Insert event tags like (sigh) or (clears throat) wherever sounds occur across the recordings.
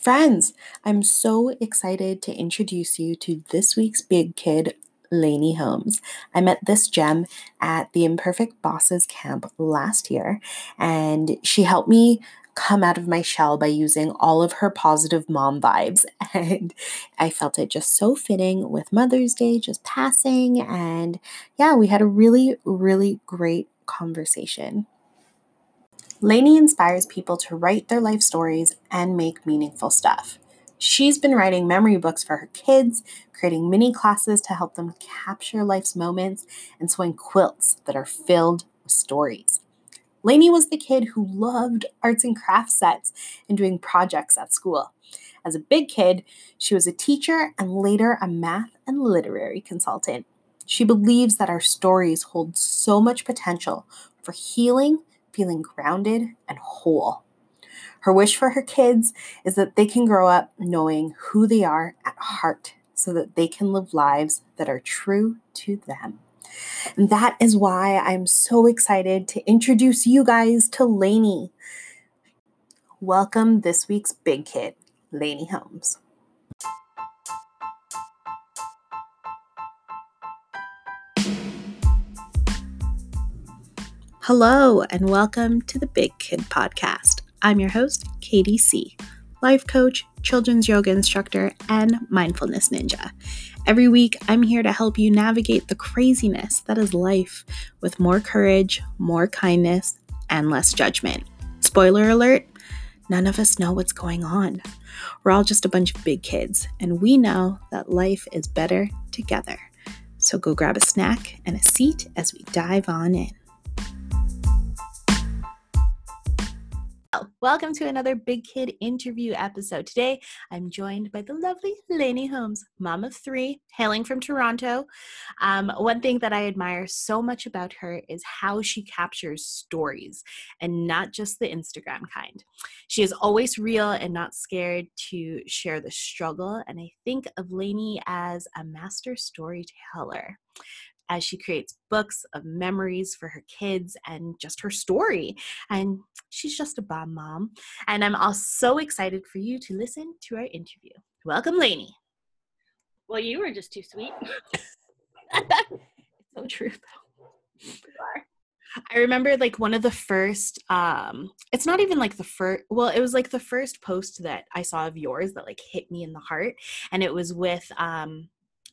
Friends, I'm so excited to introduce you to this week's big kid, Lainie Holmes. I met this gem at the Imperfect Bosses camp last year, and she helped me come out of my shell by using all of her positive mom vibes. (laughs) And I felt it just so fitting with Mother's Day just passing. And yeah, we had a really, really great conversation. Lainie inspires people to write their life stories and make meaningful stuff. She's been writing memory books for her kids, creating mini classes to help them capture life's moments, and sewing quilts that are filled with stories. Lainie was the kid who loved arts and crafts sets and doing projects at school. As a big kid, she was a teacher and later a math and literary consultant. She believes that our stories hold so much potential for healing, feeling grounded, and whole. Her wish for her kids is that they can grow up knowing who they are at heart so that they can live lives that are true to them. And that is why I'm so excited to introduce you guys to Lainie. Welcome this week's big kid, Lainie Holmes. Hello, and welcome to the Big Kid Podcast. I'm your host, Katie C., life coach, children's yoga instructor, and mindfulness ninja. Every week, I'm here to help you navigate the craziness that is life with more courage, more kindness, and less judgment. Spoiler alert none of us know what's going on. We're all just a bunch of big kids, and we know that life is better together. So go grab a snack and a seat as we dive on in. Welcome to another Big Kid interview episode. Today, I'm joined by the lovely Lainie Holmes, mom of three, hailing from Toronto. Um, one thing that I admire so much about her is how she captures stories and not just the Instagram kind. She is always real and not scared to share the struggle. And I think of Lainie as a master storyteller as she creates books of memories for her kids and just her story. And she's just a bomb mom. And I'm all so excited for you to listen to our interview. Welcome, Lainie. Well, you were just too sweet. (laughs) It's so true, though. I remember like one of the first um it's not even like the first well it was like the first post that I saw of yours that like hit me in the heart and it was with um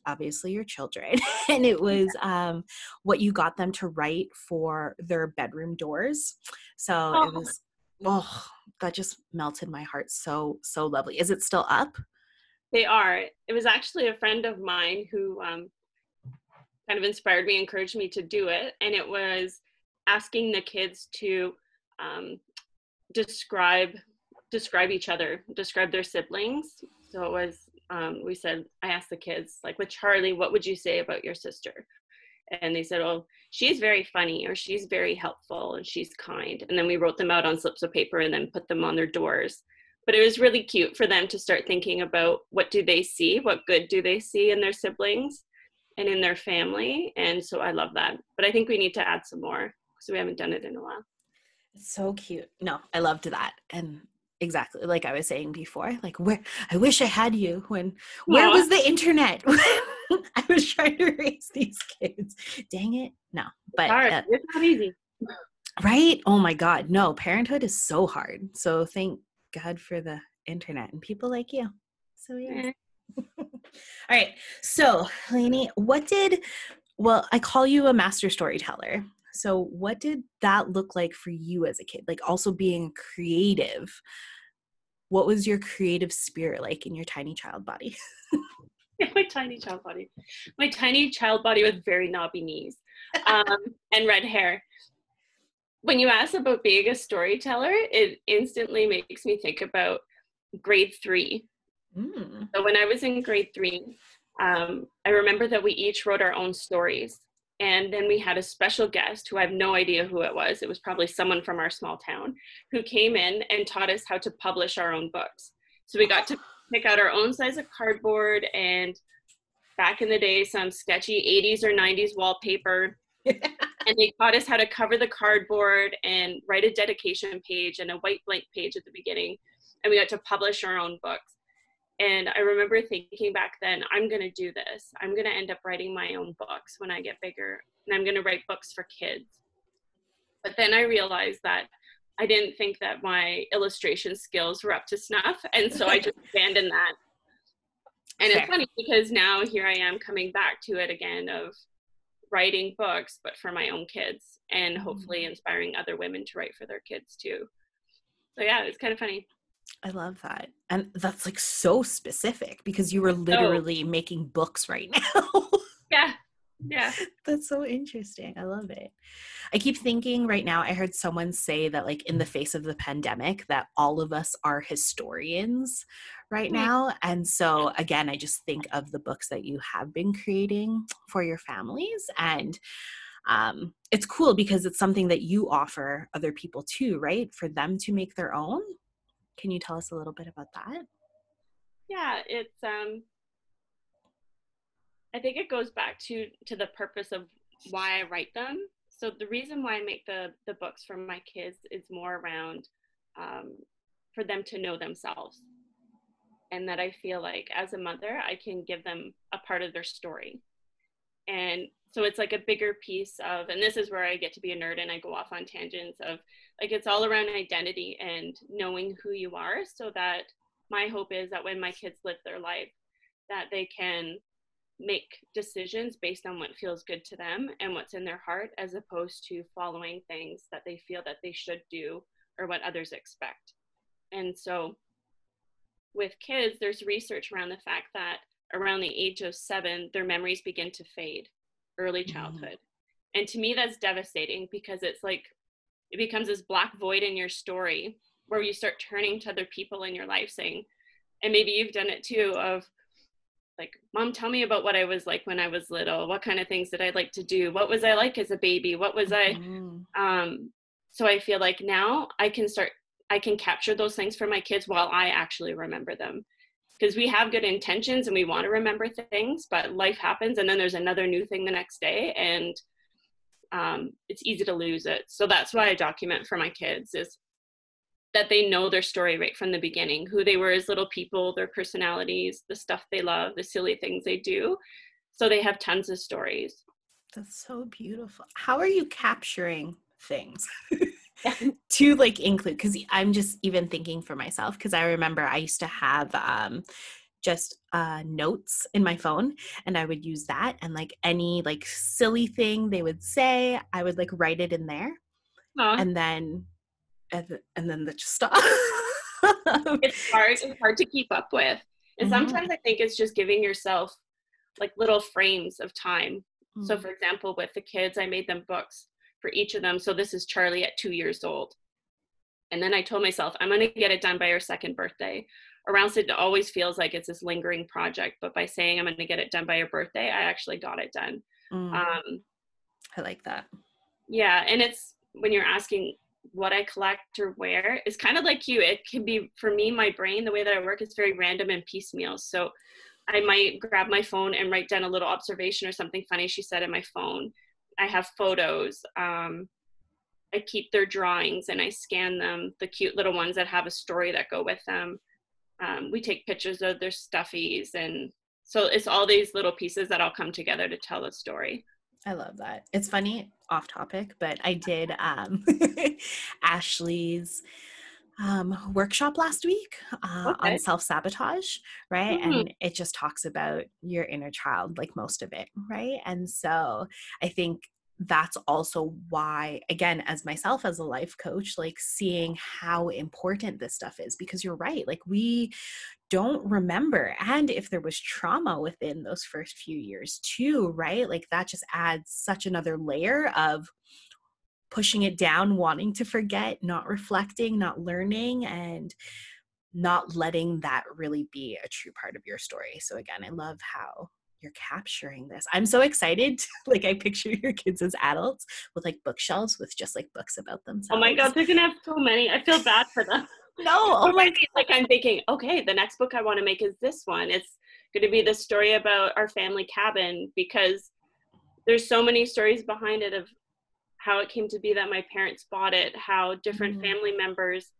obviously your children (laughs) and it was um, what you got them to write for their bedroom doors. So oh. it was oh that just melted my heart so so lovely. Is it still up? They are. It was actually a friend of mine who um, kind of inspired me encouraged me to do it and it was asking the kids to um, describe describe each other describe their siblings. So it was um, we said, I asked the kids, like with Charlie, what would you say about your sister? And they said, oh, she's very funny or she's very helpful and she's kind. And then we wrote them out on slips of paper and then put them on their doors. But it was really cute for them to start thinking about what do they see? What good do they see in their siblings and in their family? And so I love that. But I think we need to add some more because we haven't done it in a while. So cute. No, I loved that. And exactly like i was saying before like where i wish i had you when where was the internet? (laughs) I was trying to raise these kids. Dang it no but uh, it's not easy. Right? Oh my god no parenthood is so hard so thank god for the internet and people like you so yeah (laughs) all right so Lainie, what did well i call you a master storyteller so, what did that look like for you as a kid? Like, also being creative. What was your creative spirit like in your tiny child body? (laughs) my tiny child body. My tiny child body with very knobby knees um, (laughs) and red hair. When you ask about being a storyteller, it instantly makes me think about grade three. Mm. So when I was in grade three, um, I remember that we each wrote our own stories. And then we had a special guest who I have no idea who it was. It was probably someone from our small town who came in and taught us how to publish our own books. So we got to oh. pick out our own size of cardboard and back in the day, some sketchy 80s or 90s wallpaper. (laughs) and they taught us how to cover the cardboard and write a dedication page and a white blank page at the beginning. and we got to publish our own books. And I remember thinking back then, I'm going to do this. I'm going to end up writing my own books when I get bigger, and I'm going to write books for kids. But then I realized that I didn't think that my illustration skills were up to snuff. And so I (laughs) just abandoned that. And Fair. it's funny because now here I am coming back to it again of writing books, but for my own kids and hopefully mm-hmm. inspiring other women to write for their kids too. So yeah, it's kind of funny. I love that. And that's like so specific because you were literally oh. making books right (laughs) now. yeah. Yeah. That's so interesting. I love it. I keep thinking right now, I heard someone say that, like, in the face of the pandemic, that all of us are historians right now. And so, again, I just think of the books that you have been creating for your families. And um, it's cool because it's something that you offer other people too, right? For them to make their own. Can you tell us a little bit about that? Yeah, it's um I think it goes back to to the purpose of why I write them. So the reason why I make the the books for my kids is more around um, for them to know themselves, and that I feel like as a mother I can give them a part of their story, and so it's like a bigger piece of, and this is where I get to be a nerd and I go off on tangents of like it's all around identity and knowing who you are, so that my hope is that when my kids live their life, that they can make decisions based on what feels good to them and what's in their heart as opposed to following things that they feel that they should do or what others expect and so with kids there's research around the fact that around the age of seven their memories begin to fade early mm-hmm. childhood mm-hmm. and to me that's devastating because it's like it becomes this black void in your story where you start turning to other people in your life saying and maybe you've done it too of like mom tell me about what i was like when i was little. What kind of things did i like to do? What was i like as a baby? What was mm-hmm. i um so i feel like now i can start i can capture those things for my kids while i actually remember them. Because we have good intentions and we want to remember things but life happens and then there's another new thing the next day and um, it's easy to lose it. So that's why i document for my kids is that they know their story right from the beginning who they were as little people their personalities the stuff they love the silly things they do. So they have tons of stories. That's so beautiful. How are you capturing things? (laughs) (laughs) To like include because i'm just even thinking for myself because i remember i used to have um just uh notes in my phone and i would use that and like any like silly thing they would say i would like write it in there and then and, and then the just stop. (laughs) it's hard. It's hard to keep up with. And mm-hmm. sometimes I think it's just giving yourself like little frames of time. Mm-hmm. So, for example, with the kids, I made them books for each of them. So, this is Charlie at two years old. And then I told myself, I'm going to get it done by her second birthday. Around it always feels like it's this lingering project, but by saying I'm going to get it done by your birthday, I actually got it done. Mm. Um, I like that. Yeah. And it's when you're asking, what I collect or where it's kind of like you. It can be for me, my brain, the way that I work is very random and piecemeal. So I might grab my phone and write down a little observation or something funny she said in my phone. I have photos. Um, I keep their drawings and I scan them, the cute little ones that have a story that go with them. Um, we take pictures of their stuffies and so it's all these little pieces that all come together to tell a story. I love that. It's funny, off topic, but I did um, (laughs) Ashley's um, workshop last week uh, okay. on self sabotage, right? Mm-hmm. And it just talks about your inner child, like most of it, right? And so I think that's also why again as myself as a life coach like seeing how important this stuff is because you're right like we don't remember and if there was trauma within those first few years too right like that just adds such another layer of pushing it down wanting to forget not reflecting not learning and not letting that really be a true part of your story. So again i love how you're capturing this. I'm so excited. (laughs) like I picture your kids as adults with like bookshelves with just like books about themselves. Oh my god, they're gonna have so many. I feel bad for them. (laughs) no, oh (laughs) my god. like I'm thinking, okay, the next book I want to make is this one. It's gonna be the story about our family cabin because there's so many stories behind it of how it came to be that my parents bought it, how different mm-hmm. family members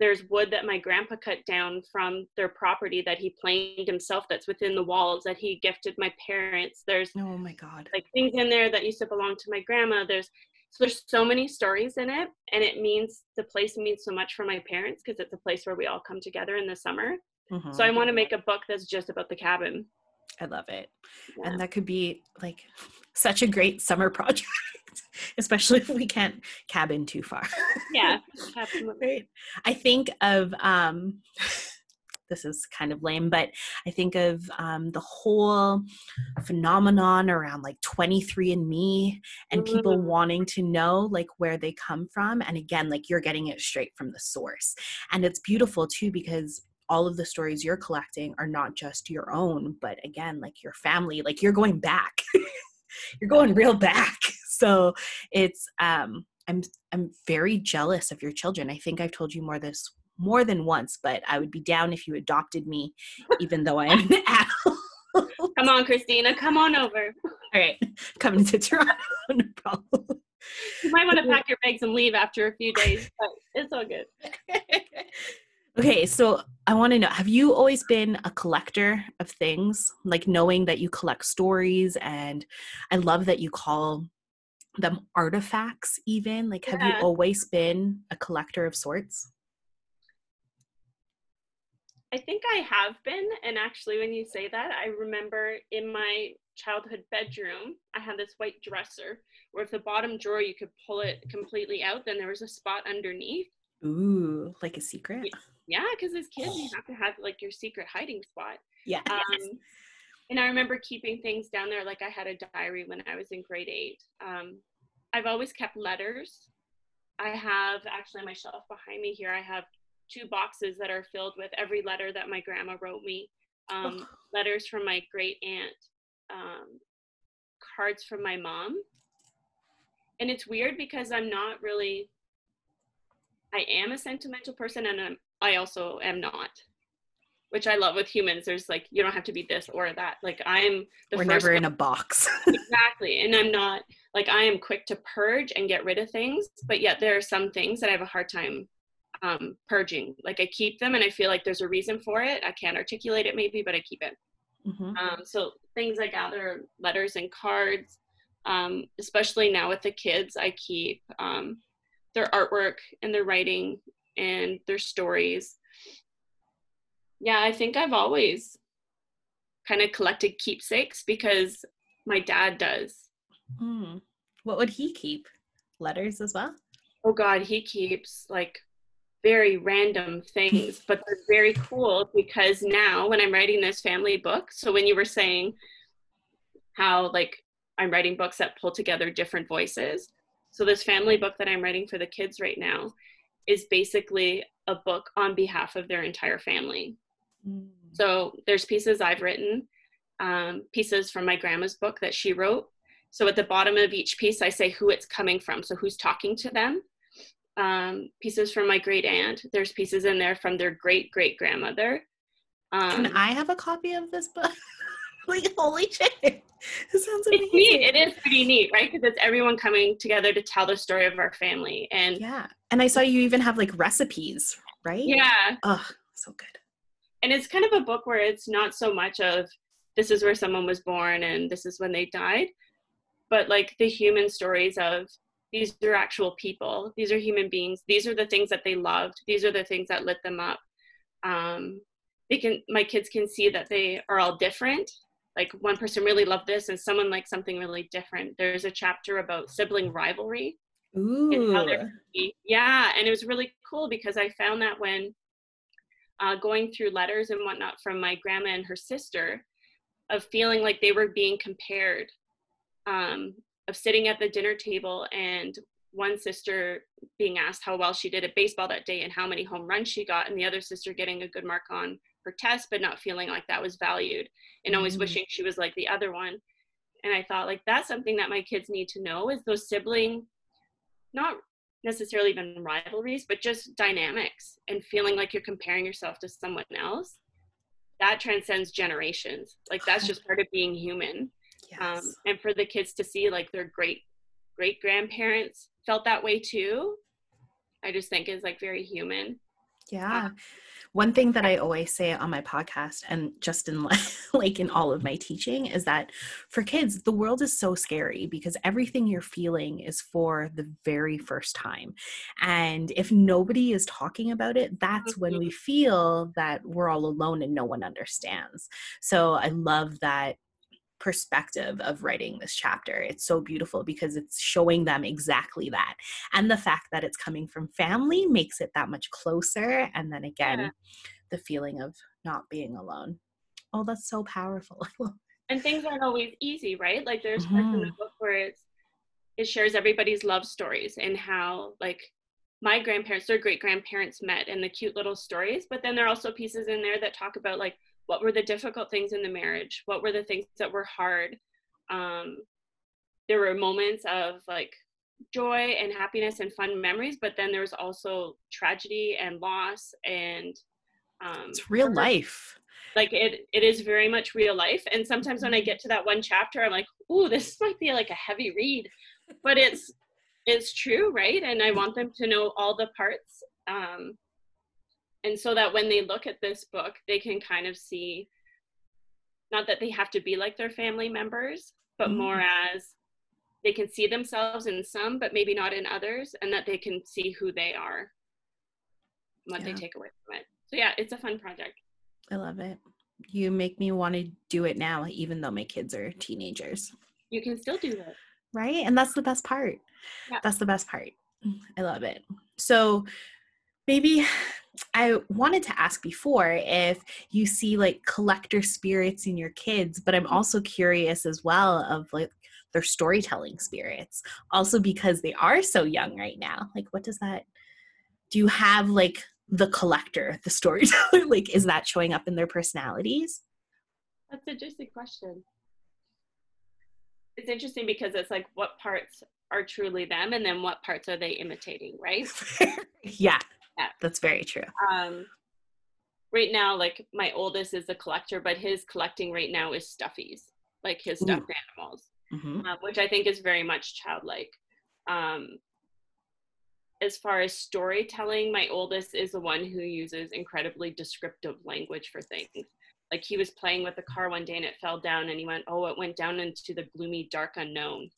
there's wood that my grandpa cut down from their property that he planed himself that's within the walls that he gifted my parents. There's oh my god. like things in there that used to belong to my grandma. There's so there's so many stories in it and it means the place means so much for my parents because it's a place where we all come together in the summer. Mm-hmm. so i want to make a book that's just about the cabin. I love it. Yeah. and that could be like such a great summer (laughs) project (laughs) especially if we can't cabin too far. (laughs) Yeah, absolutely. I think of um this is kind of lame, but I think of um, the whole phenomenon around like 23andMe and mm-hmm. people wanting to know like where they come from. And again, like you're getting it straight from the source. And it's beautiful too because all of the stories you're collecting are not just your own, but again, like your family, like you're going back. (laughs) you're going real back so it's um i'm i'm very jealous of your children. I think i've told you more this more than once but i would be down if you adopted me even though i am an (laughs) adult. Come on christina. Come on over. All right. (laughs) Coming to toronto (laughs) no problem. You might want to pack your bags and leave after a few days but it's all good. Okay, so I want to know have you always been a collector of things? Like knowing that you collect stories, and I love that you call them artifacts, even. Like, have yeah. you always been a collector of sorts? I think I have been. And actually, when you say that, I remember in my childhood bedroom, I had this white dresser where if the bottom drawer you could pull it completely out, then there was a spot underneath. Ooh, like a secret? Yeah because as kids, you (sighs) have to have like your secret hiding spot. Yeah. Um. And I remember keeping things down there. Like I had a diary when I was in grade eight. Um, I've always kept letters. I have actually on my shelf behind me here. I have two boxes that are filled with every letter that my grandma wrote me. Um, oh. Letters from my great aunt, um, cards from my mom. And it's weird because I'm not really I am a sentimental person and I'm I also am not which I love with humans. There's like you don't have to be this or that. Like I'm the We're never in a box. (laughs) exactly. And I'm not like I am quick to purge and get rid of things, but yet there are some things that I have a hard time um, purging. Like I keep them and I feel like there's a reason for it. I can't articulate it maybe, but I keep it. Mm-hmm. Um, so things I gather, letters and cards, um, especially now with the kids, I keep um, their artwork and their writing and their stories. Yeah, I think I've always kind of collected keepsakes because my dad does. Mm. What would he keep? Letters as well? Oh God, he keeps like very random things, but they're very cool because now when I'm writing this family book, so when you were saying how like I'm writing books that pull together different voices, so this family book that I'm writing for the kids right now is basically a book on behalf of their entire family. Mm. So there's pieces I've written, um, pieces from my grandma's book that she wrote. So at the bottom of each piece, I say who it's coming from, so who's talking to them. Um, pieces from my great aunt. There's pieces in there from their great great grandmother. Um, Can I have a copy of this book? (laughs) like holy shit! It sounds amazing. It's neat. It is pretty neat, right? Because it's everyone coming together to tell the story of our family. And yeah, and I saw you even have like recipes, right? Yeah. Oh, so good. And it's kind of a book where it's not so much of this is where someone was born and this is when they died, but like the human stories of these are actual people. These are human beings. These are the things that they loved. These are the things that lit them up. Um, they can my kids can see that they are all different like one person really loved this and someone liked something really different. There's a chapter about sibling rivalry. Ooh. yeah, and it was really cool because I found that when uh, going through letters and whatnot from my grandma and her sister, of feeling like they were being compared, um, of sitting at the dinner table and one sister being asked how well she did at baseball that day and how many home runs she got, and the other sister getting a good mark on her test, but not feeling like that was valued and always mm-hmm. wishing she was like the other one. And I thought, like, that's something that my kids need to know is those sibling, not necessarily even rivalries, but just dynamics and feeling like you're comparing yourself to someone else. That transcends generations. Like, that's just part of being human. Um, yes. Um, and for the kids to see, like, their great great grandparents felt that way too, I just think is like very human. Yeah. Uh, one thing that I always say on my podcast and just in (laughs) like in all of my teaching is that for kids the world is so scary because everything you're feeling is for the very first time. And if nobody is talking about it, that's when we mm-hmm. feel that we're all alone and no one understands. So I love that perspective of writing this chapter. It's so beautiful because it's showing them exactly that. And the fact that it's coming from family makes it that much closer. And then again, yeah. the feeling of not being alone. Oh, that's so powerful. (laughs) and things aren't always easy, right? Like there's mm-hmm. parts in the book where it's it shares everybody's love stories and how like my grandparents, their great grandparents met and the cute little stories. But then there are also pieces in there that talk about like what were the difficult things in the marriage? What were the things that were hard? Um, there were moments of like joy and happiness and fun memories but then there was also tragedy and loss and um, it's real life. Like it it is very much real life and sometimes when i get to that one chapter i'm like ooh this (laughs) might be like a heavy read. But it's it's true right? And i want them to know all the parts um, and so that when they look at this book they can kind of see not that they have to be like their family members but mm-hmm. more as they can see themselves in some but maybe not in others and that they can see who they are what yeah. they take away from it. So yeah it's a fun project. I love it. You make me want to do it now even though my kids are teenagers. You can still do it. Right? And that's the best part. Yeah. that's the best part. I love it. So maybe (sighs) I wanted to ask before if you see like collector spirits in your kids, but I'm mm-hmm. also curious as well of like their storytelling spirits. Also because they are so young right now. Like what does that do you have like the collector, the storyteller? (laughs) like is that showing up in their personalities? That's an interesting question. It's interesting because it's like what parts are truly them and then what parts are they imitating, right? (laughs) yeah. Yeah. That's very true. Um, right now, like my oldest is a collector, but his collecting right now is stuffies, like his stuffed Ooh. animals, mm-hmm. uh, which I think is very much childlike. Um, as far as storytelling, my oldest is the one who uses incredibly descriptive language for things. Like he was playing with the car one day and it fell down, and he went, "Oh, it went down into the gloomy, dark unknown."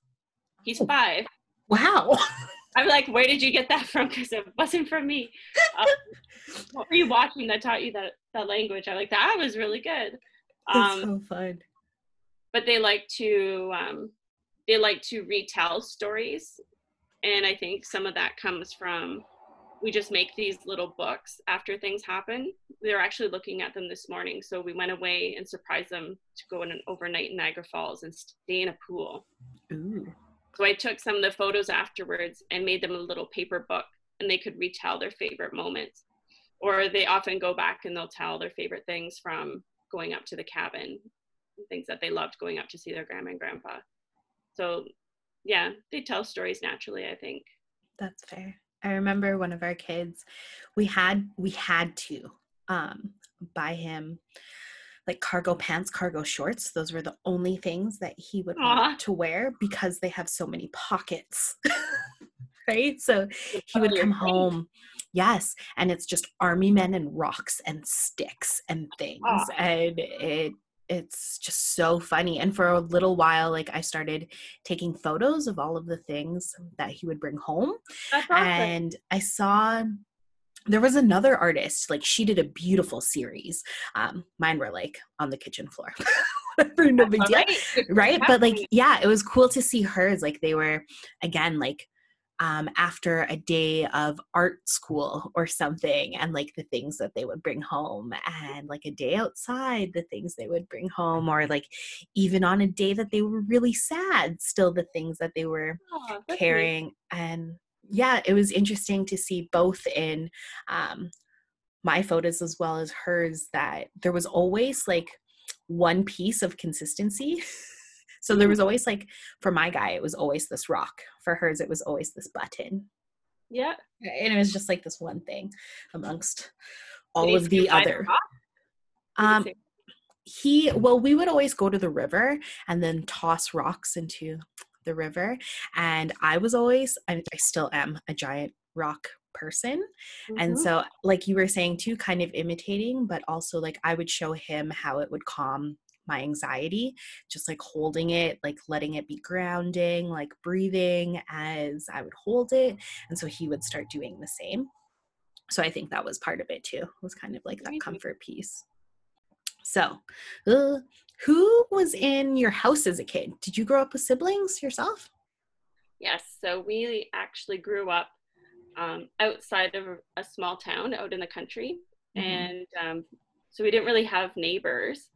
He's oh. five. Wow. (laughs) I'm like, where did you get that from? (laughs) Because it wasn't from me. Um, (laughs) what were you watching that taught you that that language? I'm like, that was really good. Um, so fun. But they like to um, they like to retell stories, and I think some of that comes from we just make these little books after things happen. They're actually looking at them this morning, so we went away and surprised them to go in an overnight in Niagara Falls and stay in a pool. Ooh. So I took some of the photos afterwards and made them a little paper book and they could retell their favorite moments. Or they often go back and they'll tell their favorite things from going up to the cabin, things that they loved going up to see their grandma and grandpa. So yeah, they tell stories naturally, I think. That's fair. I remember one of our kids, we had we had to um buy him like cargo pants, cargo shorts. Those were the only things that he would Aww. want to wear because they have so many pockets. (laughs) right? So he would come home. Yes. And it's just army men and rocks and sticks and things. Aww. And it it's just so funny. And for a little while, like I started taking photos of all of the things that he would bring home. Awesome. And I saw there was another artist like she did a beautiful series um mine were like on the kitchen floor (laughs) no big deal right, right? but like yeah it was cool to see hers like they were again like um, after a day of art school or something and like the things that they would bring home and like a day outside the things they would bring home or like even on a day that they were really sad still the things that they were oh, carrying neat. and yeah, it was interesting to see both in um, my photos as well as hers that there was always like one piece of consistency. (laughs) so there was mm-hmm. always like, for my guy, it was always this rock. For hers, it was always this button. Yeah. And it was just like this one thing amongst all of the other. Um, he well we would always go to the river and then toss rocks into the river. And I was always, I, I still am a giant rock person. Mm-hmm. And so, like you were saying too, kind of imitating, but also like I would show him how it would calm my anxiety, just like holding it, like letting it be grounding, like breathing as I would hold it. And so he would start doing the same. So I think that was part of it too, was kind of like that comfort piece. So, uh, who was in your house as a kid? Did you grow up with siblings yourself? Yes. So we actually grew up um, outside of a small town out in the country. Mm-hmm. And um, so we didn't really have neighbors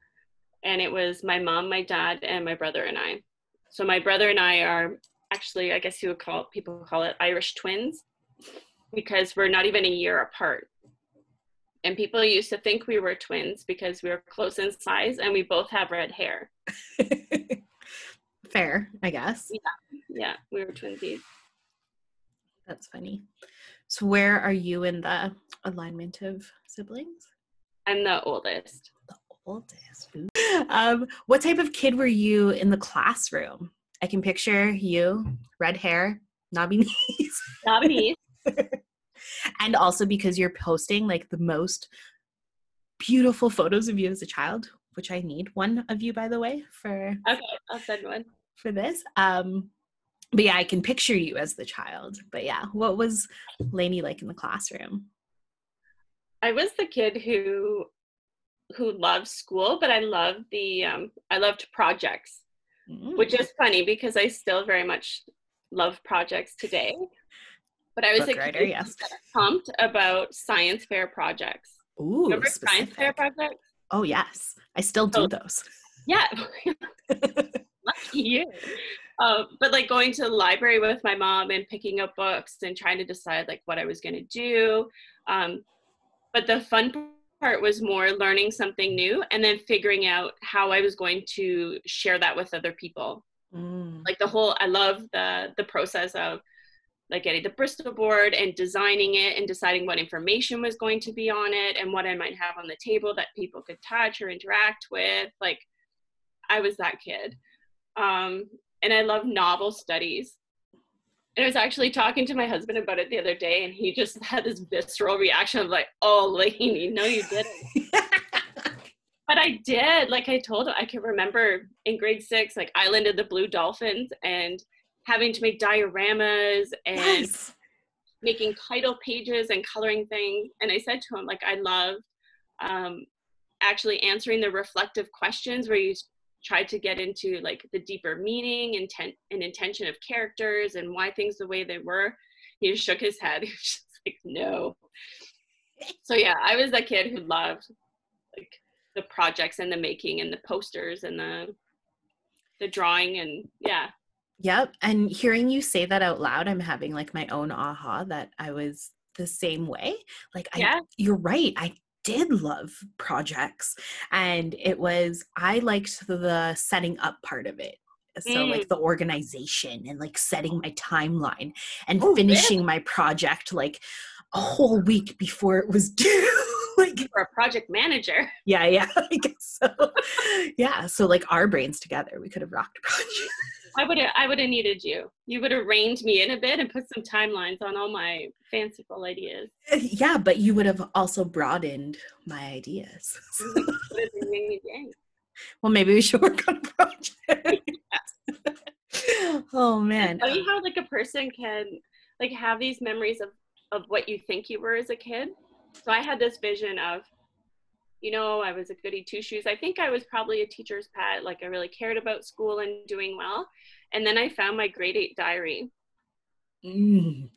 and it was my mom, my dad, and my brother and I. So my brother and I are actually, I guess you would call it, people call it Irish twins because we're not even a year apart. And people used to think we were twins because we were close in size and we both have red hair. (laughs) Fair, I guess. Yeah, yeah, we were twinsies. That's funny. So, where are you in the alignment of siblings? I'm the oldest. The oldest. Um, what type of kid were you in the classroom? I can picture you, red hair, knobby (laughs) knees. Knobby knees. (laughs) and also because you're posting like the most beautiful photos of you as a child, which I need one of you, by the way, for. Okay, I'll send one. For this. Um, but yeah, I can picture you as the child. But yeah, what was Lainie like in the classroom? I was the kid who who loved school, but I loved the um, I loved projects, mm. which is funny because I still very much love projects today. But I was Book writer, yes. pumped about science fair projects. Ooh, Remember specific. science fair projects? Oh yes, I still do oh, those. Yeah, (laughs) lucky you. Uh, (laughs) but like going to the library with my mom and picking up books and trying to decide like what I was going to do. Um, but the fun part was more learning something new and then figuring out how I was going to share that with other people. Mm. Like the whole, I love the the process of like getting the Bristol board and designing it and deciding what information was going to be on it and what I might have on the table that people could touch or interact with. Like I was that kid. Um, and I love novel studies. And I was actually talking to my husband about it the other day, and he just (laughs) had this visceral reaction of like, "Oh, Lainie, no, you (laughs) didn't." but I did. Like I told him, I can remember in grade six, like Island of the Blue Dolphins, and having to make dioramas and nice. making title pages and coloring things. And I said to him, like, I love um, actually answering the reflective questions where you tried to get into like the deeper meaning intent and intention of characters and why things the way they were he just shook his head (laughs) he was just like no so yeah i was that kid who loved like the projects and the making and the posters and the the drawing and yeah yep and hearing you say that out loud i'm having like my own aha that i was the same way like I, yeah. you're right i did love projects and it was i liked the setting up part of it so mm. like the organization and like setting my timeline and oh, finishing man. my project like a whole week before it was (laughs) due like for a project manager yeah yeah (laughs) i guess so yeah so like our brains together we could have rocked a project I would have I would have needed you. You would have reined me in a bit and put some timelines on all my fanciful ideas. Uh, yeah, but you would have also broadened my ideas. (laughs) well, maybe we should work on a project. (laughs) oh man. Funny how like a person can like have these memories of of what you think you were as a kid. So I had this vision of you know, I was a goody two shoes. I think I was probably a teacher's pet. Like I really cared about school and doing well. And then I found my grade eight diary. Mm.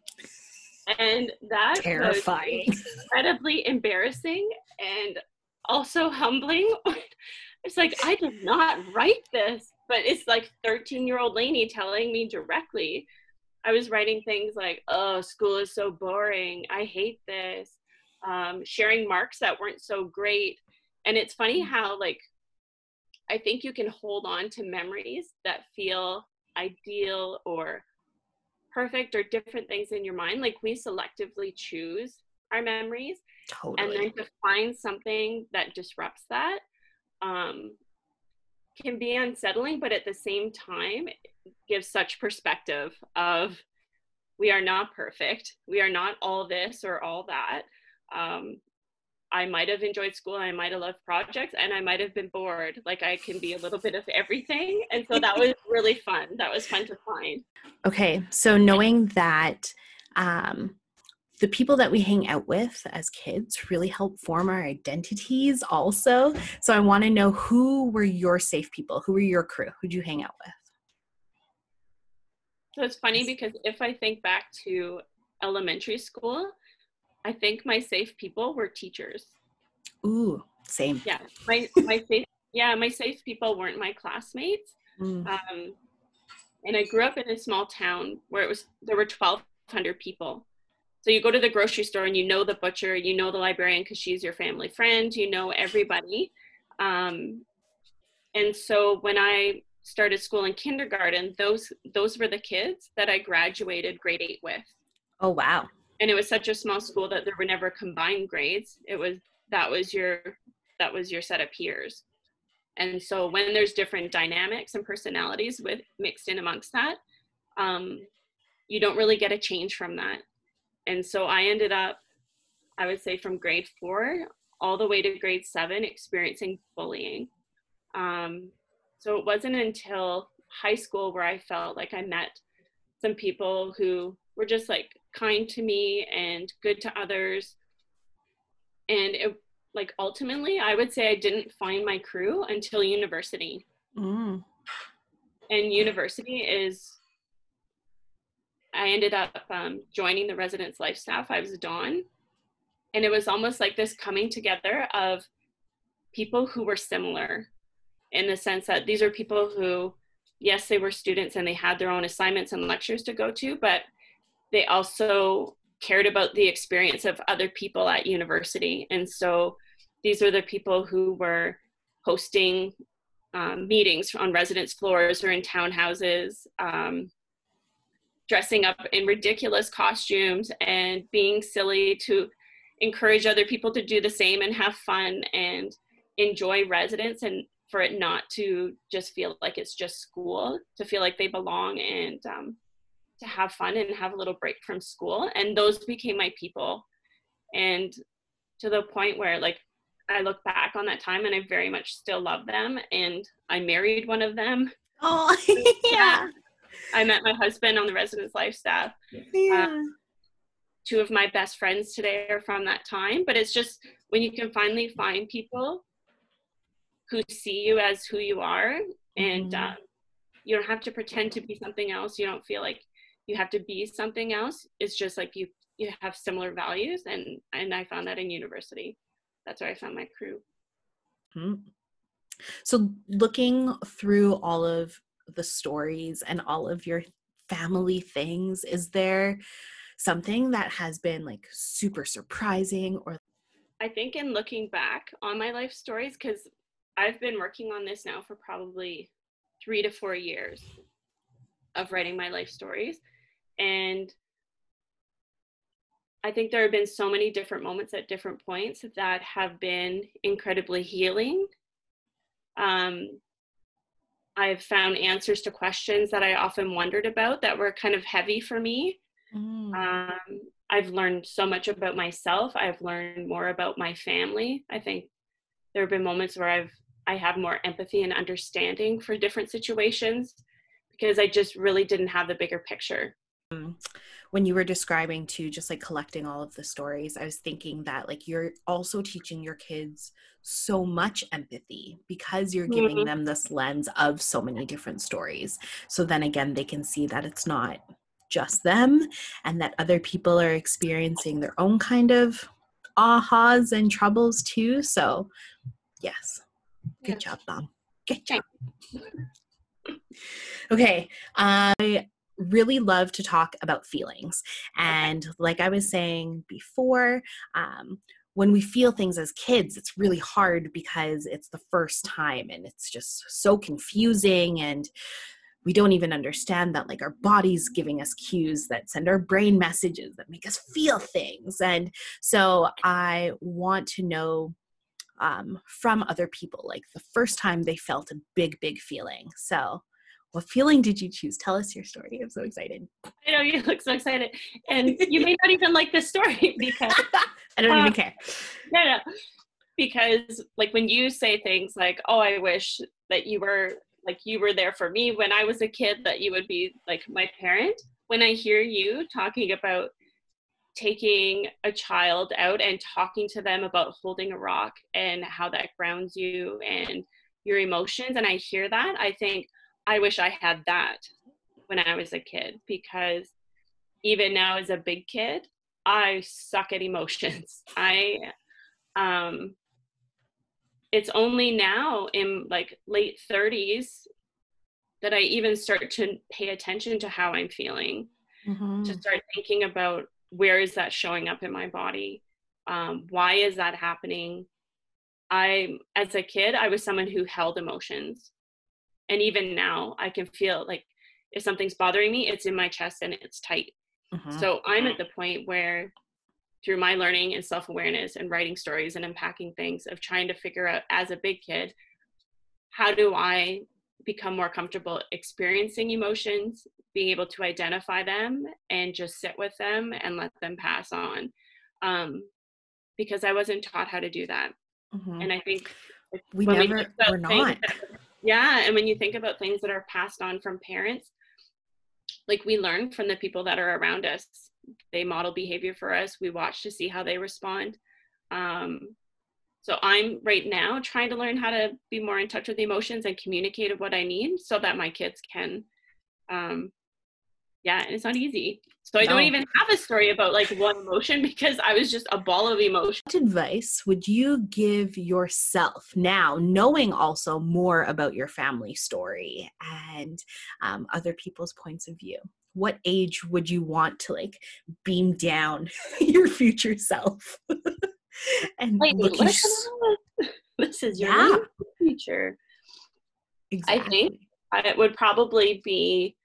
And that terrifying, was incredibly embarrassing and also humbling. (laughs) it's like I did not write this, but it's like 13 year old Lainie telling me directly. I was writing things like, "Oh, school is so boring. I hate this." Um, sharing marks that weren't so great. And it's funny mm. how, like, I think you can hold on to memories that feel ideal or perfect or different things in your mind. Like, we selectively choose our memories. Totally. And then to find something that disrupts that um, can be unsettling, but at the same time, gives such perspective of we are not perfect. We are not all this or all that. Um, I might have enjoyed school, I might have loved projects, and I might have been bored. Like I can be a little bit of everything. And so that was really fun. That was fun to find. Okay. So knowing that um, the people that we hang out with as kids really help form our identities also. So I want to know who were your safe people? Who were your crew? Who'd you hang out with? So it's funny because if I think back to elementary school, I think my safe people were teachers. Ooh, same. Yeah, my my (laughs) safe yeah my safe people weren't my classmates. Mm. Um, and I grew up in a small town where it was there were twelve hundred people. So you go to the grocery store and you know the butcher, you know the librarian because she's your family friend, you know everybody. Um, and so when I started school in kindergarten, those those were the kids that I graduated grade eight with. Oh wow! And it was such a small school that there were never combined grades. It was that was your that was your set of peers. And so when there's different dynamics and personalities with mixed in amongst that, um, you don't really get a change from that. And so I ended up, I would say, from grade four all the way to grade seven, experiencing bullying. Um, so it wasn't until high school where I felt like I met some people who were just like kind to me and good to others. And it, like ultimately, I would say I didn't find my crew until university. Mm. And university is, I ended up um, joining the residence life staff. I was a Don. And it was almost like this coming together of people who were similar in the sense that these are people who, yes, they were students and they had their own assignments and lectures to go to, but they also cared about the experience of other people at university. And so these are the people who were hosting um, meetings on residence floors or in townhouses, um, dressing up in ridiculous costumes and being silly to encourage other people to do the same and have fun and enjoy residence and for it not to just feel like it's just school, to feel like they belong and um, to have fun and have a little break from school. And those became my people. And to the point where, like, I look back on that time and I very much still love them. And I married one of them. Oh, (laughs) yeah. I met my husband on the residence life staff. Yeah. Um, two of my best friends today are from that time. But it's just when you can finally find people who see you as who you are and mm-hmm. uh, you don't have to pretend to be something else you don't feel like you have to be something else it's just like you you have similar values and and i found that in university that's where i found my crew mm-hmm. so looking through all of the stories and all of your family things is there something that has been like super surprising or I think in looking back on my life stories, because I've been working on this now for probably three to four years of writing my life stories. And I think there have been so many different moments at different points that have been incredibly healing. Um, I've found answers to questions that I often wondered about that were kind of heavy for me. Mm. Um, I've learned so much about myself. I've learned more about my family. I think there have been moments where I've I have more empathy and understanding for different situations because I just really didn't have the bigger picture. Mm. When you were describing to just like collecting all of the stories, I was thinking that like you're also teaching your kids so much empathy because you're giving mm-hmm. them this lens of so many different stories. So then again, they can see that it's not just them and that other people are experiencing their own kind of ahas and troubles too. So, yes. Good job, Mom. Good job. (laughs) okay. I really love to talk about feelings. And like I was saying before, um, when we feel things as kids, it's really hard because it's the first time and it's just so confusing and we don't even understand that like our body's giving us cues that send our brain messages that make us feel things and so i want to know um, from other people, like the first time they felt a big, big feeling. So, what feeling did you choose? Tell us your story. I'm so excited. I know you (laughs) look so excited, and (laughs) you may not even like this story (laughs) because I don't uh, even care. No, no, because like when you say things like, "Oh, I wish that you were like you were there for me when I was a kid, that you would be like my parent." When I hear you talking about taking a child out and talking to them about holding a rock and how that grounds you and your emotions and i hear that i think i wish i had that when i was a kid because even now as a big kid i suck at emotions. (laughs) I um it's only now in like late 30s that i even start to pay attention to how i'm feeling mm-hmm. to start thinking about where is that showing up in my body? Um, why is that happening? I as a kid i was someone who held emotions and even now i can feel like if something's bothering me it's in my chest and it's tight mm-hmm. so i'm at the point where through my learning and self-awareness and writing stories and unpacking things of trying to figure out as a big kid how do i become more comfortable experiencing emotions being able to identify them and just sit with them and let them pass on um, because i wasn't taught how to do that mm-hmm. and i think we never we we're not yeah and when you think about things that are passed on from parents like we learn from the people that are around us. They model behavior for us. We watch to see how they respond. Um, so i'm right now trying to learn how to be more in touch with emotions and communicate what i need so that my kids can um, yeah and it's not easy so i no. don't even have a story about like one emotion (laughs) because i was just a ball of emotion what advice would you give yourself now knowing also more about your family story and um, other people's points of view what age would you want to like beam down (laughs) your future self (laughs) and Wait, look this is your yeah. future exactly. i think it would probably be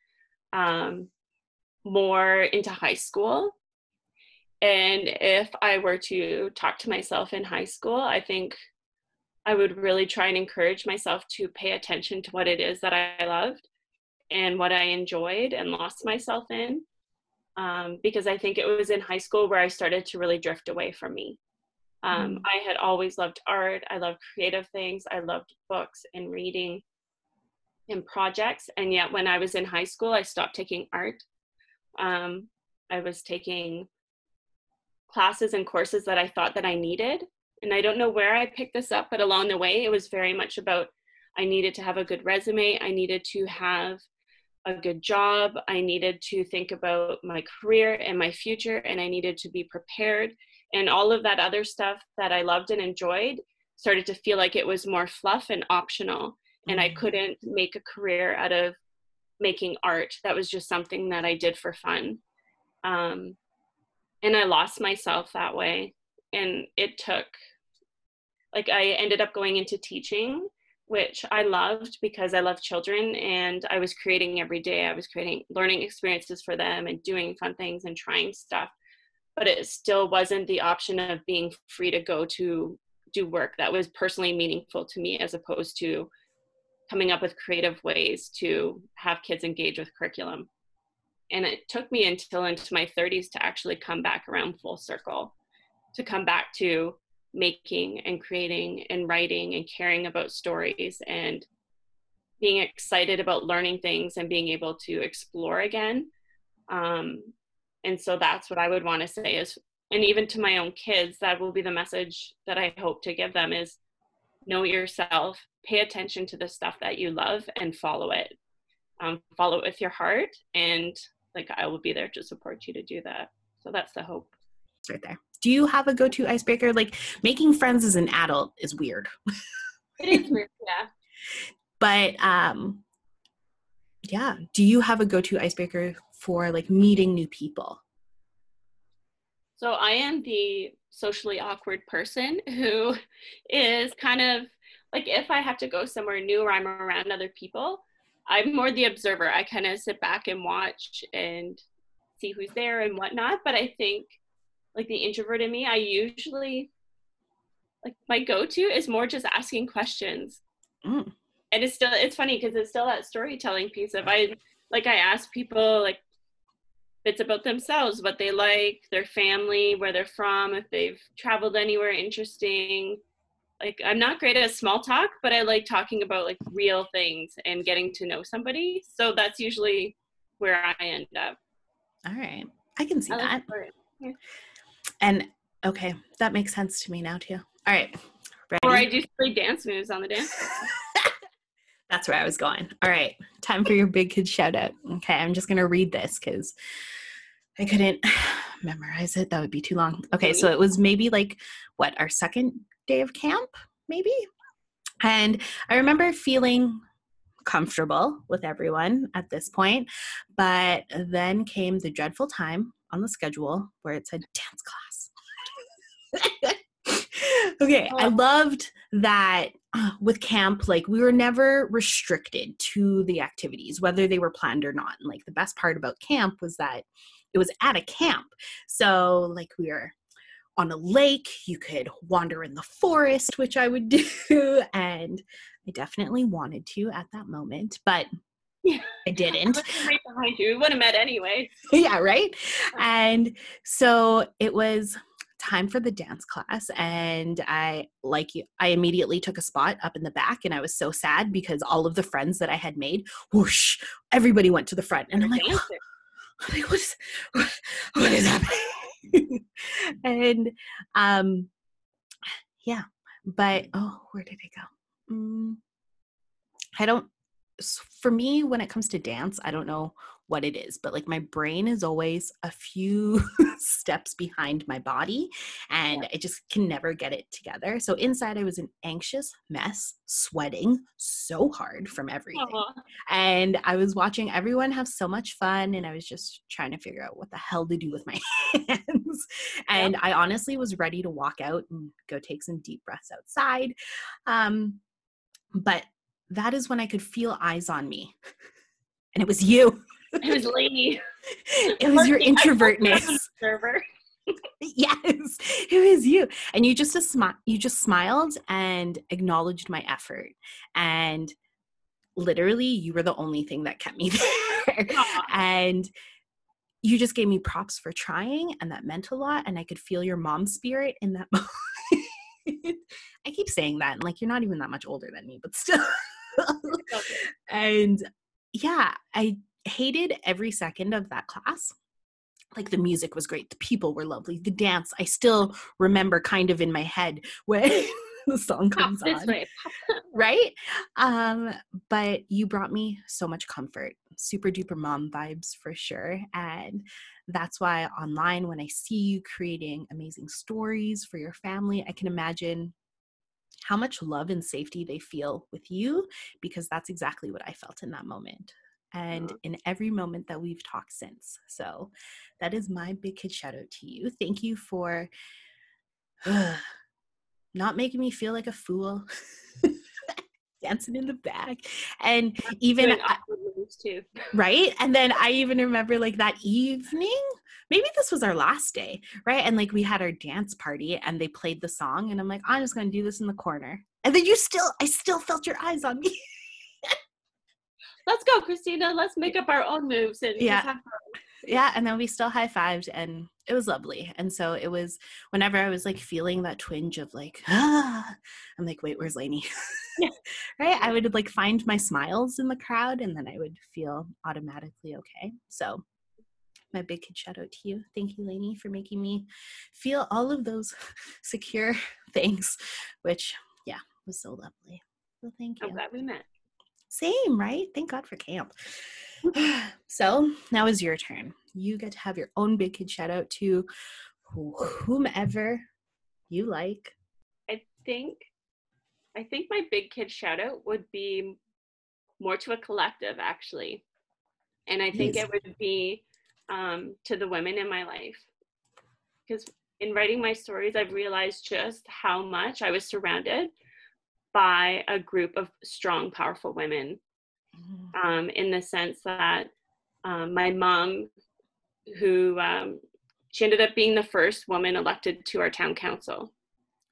um, more into high school. And if I were to talk to myself in high school, I think I would really try and encourage myself to pay attention to what it is that I loved and what I enjoyed and lost myself in. Um, because I think it was in high school where I started to really drift away from me. Um, mm. I had always loved art, I loved creative things, I loved books and reading and projects. And yet, when I was in high school, I stopped taking art um, I was taking classes and courses that I thought that I needed. And I don't know where I picked this up, but along the way, it was very much about I needed to have a good resume. I needed to have a good job. I needed to think about my career and my future, and I needed to be prepared. And all of that other stuff that I loved and enjoyed started to feel like it was more fluff and optional. And I mm. couldn't make a career out of making art. That was just something that I did for fun. Um, and I lost myself that way. And it took, like, I ended up going into teaching, which I loved because I love children and I was creating every day. I was creating learning experiences for them and doing fun things and trying stuff. But it still wasn't the option of being free to go to do work that was personally meaningful to me as opposed to coming up with creative ways to have kids engage with curriculum. And it took me until into my 30s to actually come back around full circle, to come back to making and creating and writing and caring about stories and being excited about learning things and being able to explore again. Um, and so that's what I would want to say is, and even to my own kids, that will be the message that I hope to give them is know yourself, pay attention to the stuff that you love and follow it. Um, follow it with your heart, and like I will be there to support you to do that. So that's the hope. It's right there. Do you have a go-to icebreaker? Like making friends as an adult is weird. (laughs) it is weird, yeah. But um, yeah. Do you have a go-to icebreaker for like meeting new people? So I am the socially awkward person who (laughs) is kind of like if I have to go somewhere new or I'm around other people, I'm more the observer. I kind of sit back and watch and see who's there and whatnot. But I think like the introvert in me, I usually like my go-to is more just asking questions. Mm. and it's still it's funny because it's still that storytelling piece of I like I ask people like bits about themselves, what they like, their family, where they're from, if they've traveled anywhere interesting. Like I'm not great at small talk, but I like talking about like real things and getting to know somebody. So that's usually where I end up. All right. I can see I that. yeah. And okay, that makes sense to me now too. All right. Ready? Or I do play dance moves on the dance. (laughs) That's where I was going. All right, time for your big kid shout out. Okay, I'm just gonna read this because I couldn't (sighs) memorize it. That would be too long. Okay, so it was maybe like what our second day of camp, maybe. And I remember feeling comfortable with everyone at this point, but then came the dreadful time on the schedule where it said dance class. (laughs) okay, I oh. loved that uh, with camp, like we were never restricted to the activities, whether they were planned or not. And like the best part about camp was that it was at a camp. So like we were on a lake, you could wander in the forest, which I would (laughs) do. And I definitely wanted to at that moment, but I (laughs) didn't. right behind you. We would have met anyway. (laughs) yeah, right. And so it was time for the dance class and i like i immediately took a spot up in the back and i was so sad because all of the friends that i had made whoosh everybody went to the front and (gasps) i'm like, what, what is what is happening (laughs) and um yeah but oh where did it go? Mm, i don't for me when it comes to dance i don't know what it is, but like my brain is always a few (laughs) steps behind my body and yeah. I just can never get it together. So inside I was an anxious mess, sweating so hard from everything. And I was watching everyone have so much fun and I was just trying to figure out what the hell to do with my (laughs) hands. And yeah. I honestly was ready to walk out and go take some deep breaths outside. Um, but that is when I could feel eyes on me. And it was you. It was Lainie. (laughs) it was your introvertness. yes, it was you. And you just a smi- you just smiled and acknowledged my effort. And literally you were the only thing that kept me (laughs) there. and you just gave me props for trying and that meant a lot and I could feel your mom spirit in that (laughs) moment. I keep saying that and like you're not even that much older than me, but still. and yeah, I hated every second of that class. Like the music was great the people were lovely the dance i still remember kind of in my head when (laughs) the song comes on. right? Um but you brought me so much comfort super duper mom vibes for sure and that's why online when i see you creating amazing stories for your family i can imagine how much love and safety they feel with you because that's exactly what i felt in that moment and in every moment that we've talked since. So that is my big kid shout out to you. Thank you for uh, (sighs) not making me feel like a fool. (laughs) dancing in the back. And even I, right? And then i even remember like that evening maybe this was our last day right? And like we had our dance party and they played the song and i'm like i'm just gonna do this in the corner. And then you still i still felt your eyes on me let's go, Christina. Let's make up our own moves and yeah. Yeah, and then we still high fived and it was lovely. And so it was whenever I was like feeling that twinge of like, ah, (gasps) I'm like, wait, where's Lainie? (laughs) Yeah. (laughs) right? I would like find my smiles in the crowd and then I would feel automatically okay. So my big kid shout out to you. Thank you, Lainie, for making me feel all of those (laughs) secure things, which yeah, was so lovely. So thank you. I'm glad we met. Same, right? Thank God for camp. (sighs) so now is your turn. You get to have your own big kid shout out to whomever you like. I think I think my big kid shout out would be more to a collective actually. And I think yes. it would be um, to the women in my life. Because in writing my stories, I've realized just how much I was surrounded by a group of strong, powerful women. Mm-hmm. Um, in the sense that um, my mom, who um, she ended up being the first woman elected to our town council.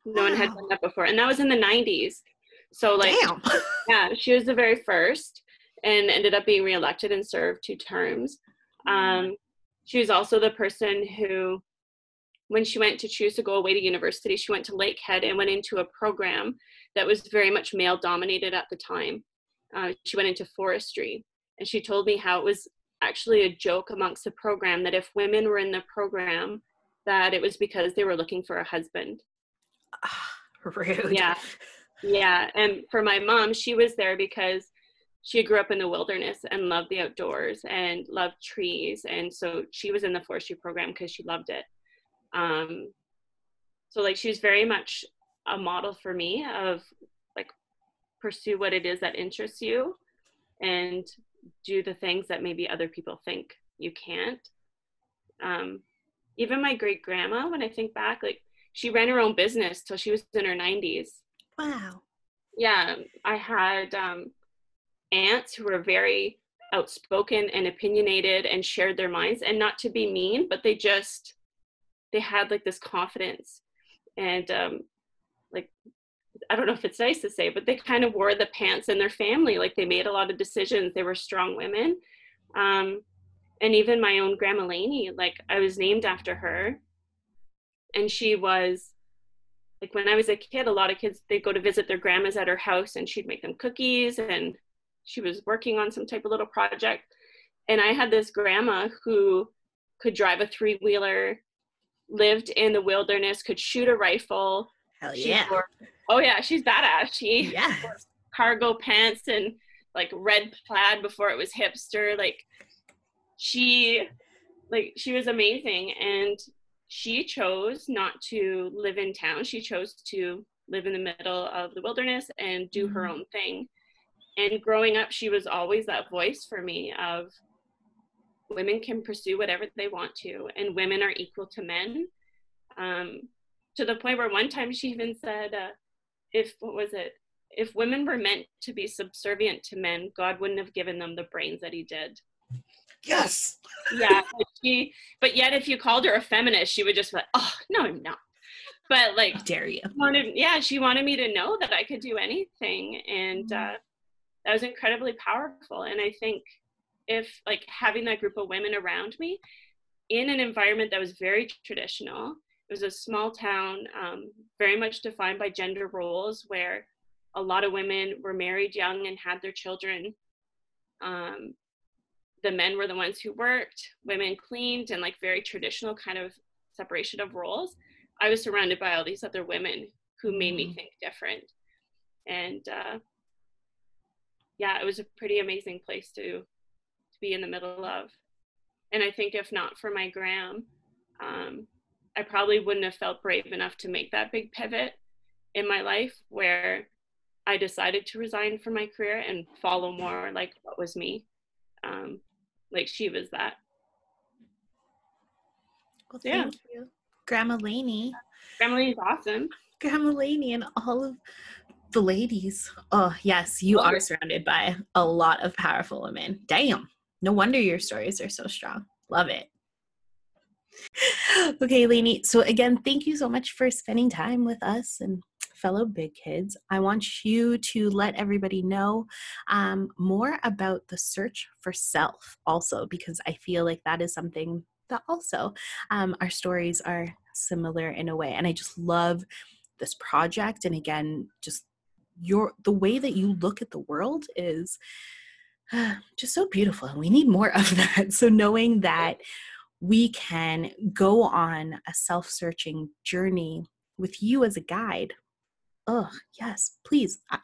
No wow. one had done that before, and that was in the '90s. So like, Damn. (laughs) yeah, she was the very first, and ended up being reelected and served two terms. Um, she was also the person who, when she went to choose to go away to university, she went to Lakehead and went into a program that was very much male dominated at the time. Uh, she went into forestry, and she told me how it was actually a joke amongst the program that if women were in the program, that it was because they were looking for a husband. (sighs) Rude. Yeah. Yeah. And for my mom, she was there because she grew up in the wilderness and loved the outdoors and loved trees. And so she was in the forestry program because she loved it. Um, so like she was very much a model for me of like pursue what it is that interests you and do the things that maybe other people think you can't. Um, even my great grandma, when I think back, like she ran her own business till she was in her 90s. Wow. Yeah, I had um, aunts who were very outspoken and opinionated and shared their minds, and not to be mean, but they just they had like this confidence and um, like I don't know if it's nice to say, but they kind of wore the pants in their family. Like they made a lot of decisions. They were strong women. Um, and even my own grandma Lainie, like I was named after her. And she was like when I was a kid, a lot of kids they'd go to visit their grandmas at her house and she'd make them cookies and she was working on some type of little project. And I had this grandma who could drive a three wheeler, lived in the wilderness, could shoot a rifle. Hell yeah. wore- oh yeah, she's badass. She Yes. cargo pants and like red plaid before it was hipster like she like she was amazing and she chose not to live in town she chose to live in the middle of the wilderness and do her Mhm. own thing and growing up she was always that voice for me of women can pursue whatever they want to and women are equal to men um, to the point where one time she even said uh, if what was it if women were meant to be subservient to men, God wouldn't have given them the brains that he did. Yes. Yeah. but she but yet if you called her a feminist, she would just be like, Oh, no, I'm not. But like How dare you? wanted yeah, she wanted me to know that I could do anything. And uh that was incredibly powerful. And I think if like having that group of women around me in an environment that was very traditional, it was a small town, um, very much defined by gender roles where a lot of women were married young and had their children. Um, the men were the ones who worked, women cleaned, and like very traditional kind of separation of roles. I was surrounded by all these other women who made me Mhm. think different. And uh, yeah, it was a pretty amazing place to be in the middle of. And I think if not for my gram, um, I probably wouldn't have felt brave enough to make that big pivot in my life where I decided to resign from my career and follow more like what was me. Um, like she was that. Well, Yeah. thank you. Grandma Lainie. Emily is awesome. Grandma Lainie and all of the ladies. Oh, yes, you are surrounded by a lot of powerful women. Damn. No wonder your stories are so strong. Love it. (laughs) Okay, Lainie. So, again, thank you so much for spending time with us and fellow big kids. I want you to let everybody know um, more about the search for self, also, because I feel like that is something that also um, our stories are similar in a way. And I just love this project. And again, just your the way that you look at the world is (sighs) just so beautiful and we need more of (laughs) that so knowing that we can go on a self-searching journey with you as a guide oh yes please I,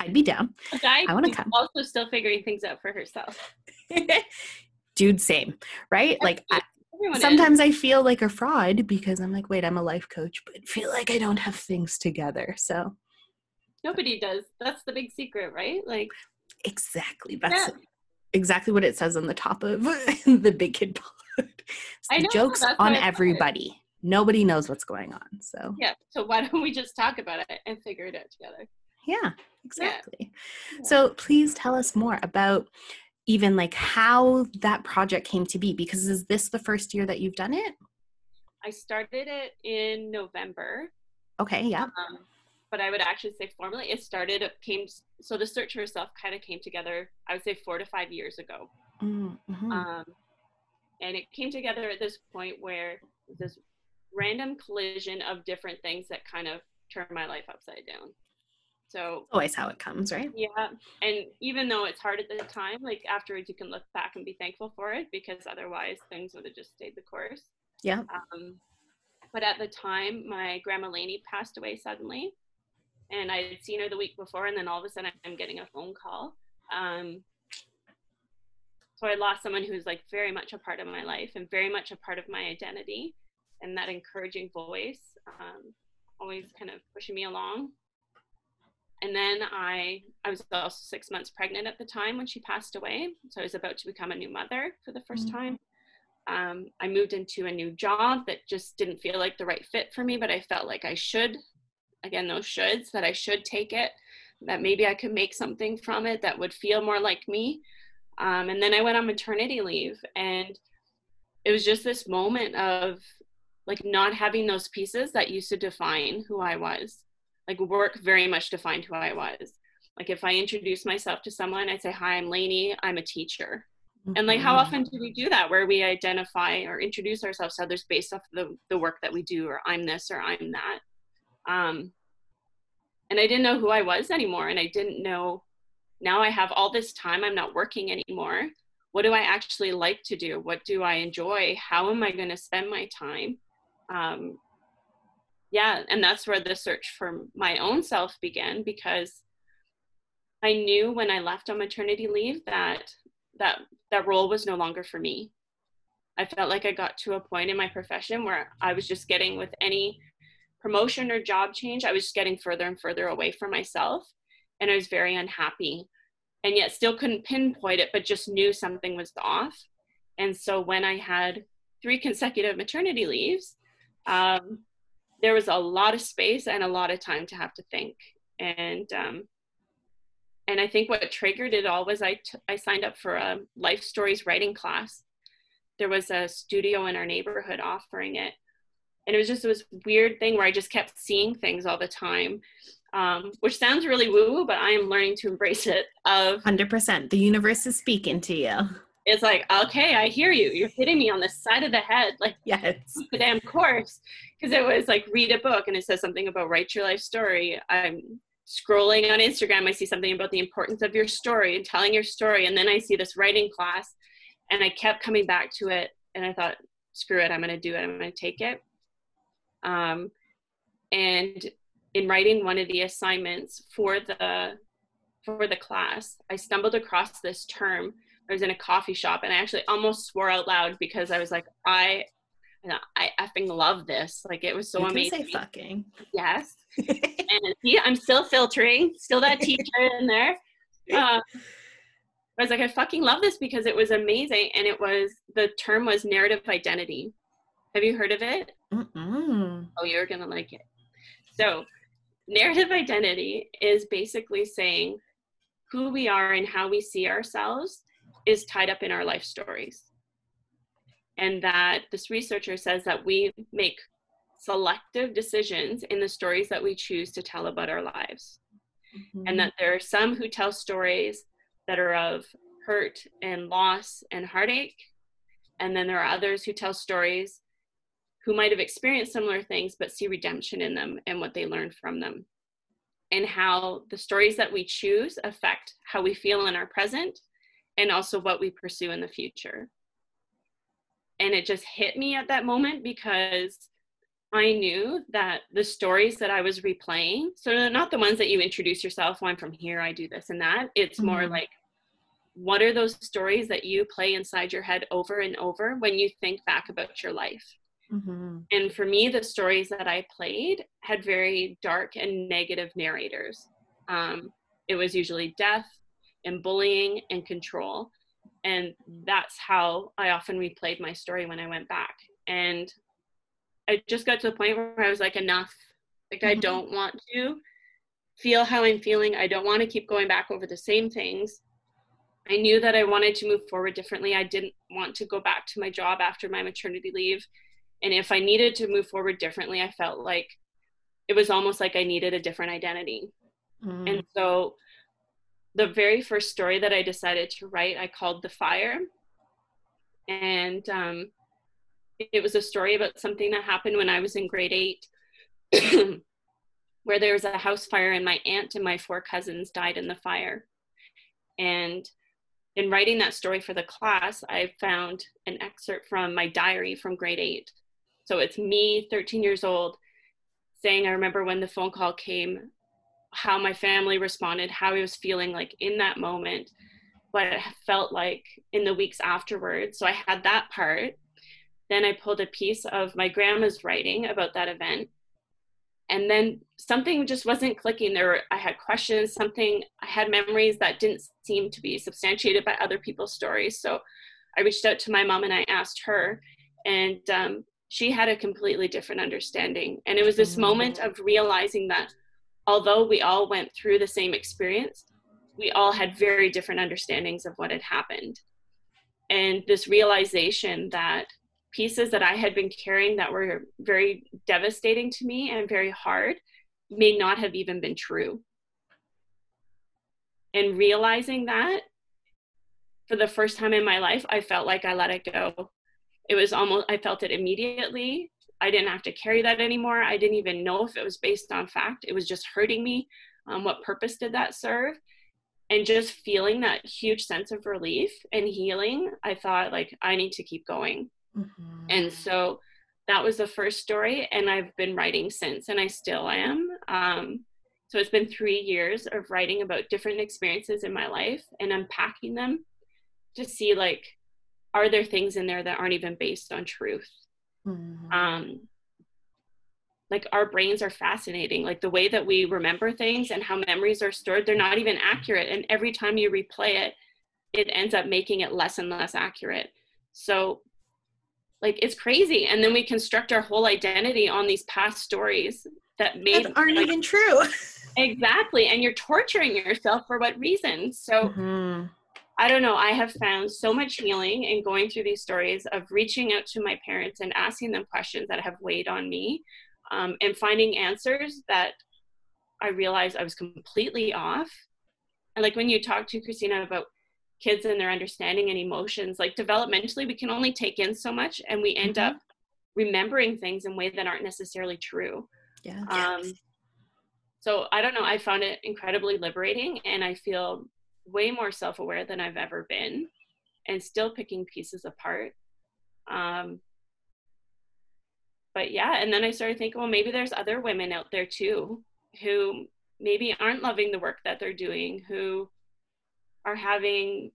i'd be down A guy I wanna come. also still figuring things out for herself. (laughs) dude same right like I, (laughs) Everyone is. sometimes i feel like a fraud because i'm like wait i'm a life coach but feel like i don't have things together so nobody does. That's the big secret, right? Like exactly that's Yeah. exactly what it says on the top of (laughs) the big kid pod the know, jokes on it. everybody nobody knows what's going on so yeah. So why don't we just talk about it and figure it out together? yeah exactly Yeah. so please tell us more about even like how that project came to be because is this the first year that you've done it I started it in November. okay yeah Um, but I would actually say formally it started it came so the search for herself kind of came together I would say four to five years ago. Mm-hmm. Um, and it came together at this point where this random collision of different things that kind of turned my life upside down. So always how it comes, right? Yeah. And even though it's hard at the time, like afterwards you can look back and be thankful for it because otherwise things would have just stayed the course. Yeah. Um, but at the time, my grandma Lainie passed away suddenly. And I had seen her the week before, and then all of a sudden I'm getting a phone call. Um, so I lost someone who's like very much a part of my life and very much a part of my identity. And that encouraging voice, um, always kind of pushing me along and then I I was also six months pregnant at the time when she passed away. So I was about to become a new mother for the 1st Mm-hmm. time. Um, I moved into a new job that just didn't feel like the right fit for me, but I felt like I should. Again, those shoulds that I should take it. That maybe I could make something from it that would feel more like me. Um, and then I went on maternity leave, and it was just this moment of like not having those pieces that used to define who I was like work very much defined who I was. Like if I introduce myself to someone, I say, Hi, I'm Lainie, I'm a teacher. And like how often do we do that where we identify or introduce ourselves to others based off the, the work that we do or I'm this or I'm that. Um, and I didn't know who I was anymore. And I didn't know now I have all this time, I'm not working anymore. What do I actually like to do? What do I enjoy? How am I going to spend my time? Um, yeah and that's where the search for my own self began because i knew when i left on maternity leave that that that role was no longer for me i felt like i got to a point in my profession where i was just getting with any promotion or job change i was just getting further and further away from myself and i was very unhappy and yet still couldn't pinpoint it but just knew something was off and so when i had three consecutive maternity leaves um, there was a lot of space and a lot of time to have to think and um, and i think what triggered it all was I, t- I signed up for a life stories writing class. There was a studio in our neighborhood offering it and it was just this weird thing where i just kept seeing things all the time um, which sounds really woo woo but i am learning to embrace it of 100%. The universe is speaking to you. it's like okay i hear you you're hitting me on the side of the head like Yes. (laughs) the damn course because it was like read a book and it says something about write your life story i'm scrolling on instagram i see something about the importance of your story and telling your story and then i see this writing class and i kept coming back to it and i thought screw it i'm going to do it i'm going to take it um, and in writing one of the assignments for the for the class i stumbled across this term i was in a coffee shop and i actually almost swore out loud because i was like i I effing love this. Like it was so you can amazing. say fucking. Yes. (laughs) And see, I'm still filtering, still that teacher in there. Uh, I was like, I fucking love this because it was amazing. And it was, the term was narrative identity. Have you heard of it? Mm-mm. Oh, you're going to like it. So, narrative identity is basically saying who we are and how we see ourselves is tied up in our life stories and that this researcher says that we make selective decisions in the stories that we choose to tell about our lives mm-hmm. and that there are some who tell stories that are of hurt and loss and heartache and then there are others who tell stories who might have experienced similar things but see redemption in them and what they learned from them and how the stories that we choose affect how we feel in our present and also what we pursue in the future and it just hit me at that moment because I knew that the stories that I was replaying, so not the ones that you introduce yourself, well, I'm from here, I do this and that. It's more Mhm. like, what are those stories that you play inside your head over and over when you think back about your life? Mhm. And for me, the stories that I played had very dark and negative narrators. Um, it was usually death and bullying and control. And that's how I often replayed my story when I went back. And I just got to the point where I was like, enough. Like, I Mhm. don't want to feel how I'm feeling. I don't want to keep going back over the same things. I knew that I wanted to move forward differently. I didn't want to go back to my job after my maternity leave. And if I needed to move forward differently, I felt like it was almost like I needed a different identity. Mm. And so the very first story that I decided to write, I called The Fire. And um, it was a story about something that happened when I was in grade eight, (clears throat) where there was a house fire and my aunt and my four cousins died in the fire. And in writing that story for the class, I found an excerpt from my diary from grade eight. So it's me, 13 years old, saying, I remember when the phone call came, how my family responded, how I was feeling like in that moment, what it felt like in the weeks afterwards. So I had that part. Then I pulled a piece of my grandma's writing about that event. And then something just wasn't clicking. There were, I had questions, something, I had memories that didn't seem to be substantiated by other people's stories. So I reached out to my mom and I asked her. And um, she had a completely different understanding. And it was this mm. moment of realizing that although we all went through the same experience, we all had very different understandings of what had happened. And this realization that pieces that I had been carrying that were very devastating to me and very hard may not have even been true. And realizing that for the first time in my life, I felt like I let it go it was almost i felt it immediately. I didn't have to carry that anymore. I didn't even know if it was based on fact. It was just hurting me um, what purpose did that serve? And just feeling that huge sense of relief and healing i thought like i need to keep going. Mm-hmm. and so that was the first story and i've been writing since and i still am. Um, so it's been three years of writing about different experiences in my life and unpacking them to see like are there things in there that aren't even based on truth? Mm-hmm. um like our brains are fascinating. Like the way that we remember things and how memories are stored they're not even accurate. And every time you replay it it ends up making it less and less accurate. So like it's crazy. And then we construct our whole identity on these past stories that made that aren't like, even true. (laughs) Exactly. And you're torturing yourself for what reason? So mm-hmm. I don't know. I have found so much healing in going through these stories of reaching out to my parents and asking them questions that have weighed on me um, and finding answers that I realized I was completely off. And like when you talk to Christina about kids and their understanding and emotions, like developmentally, we can only take in so much and we end mm-hmm. up remembering things in ways that aren't necessarily true. Yeah. Um, so I don't know. I found it incredibly liberating and I feel way more self aware than I've ever been and still picking pieces apart. Um, but yeah, and then I started thinking, well, maybe there's other women out there too who maybe aren't loving the work that they're doing, who are having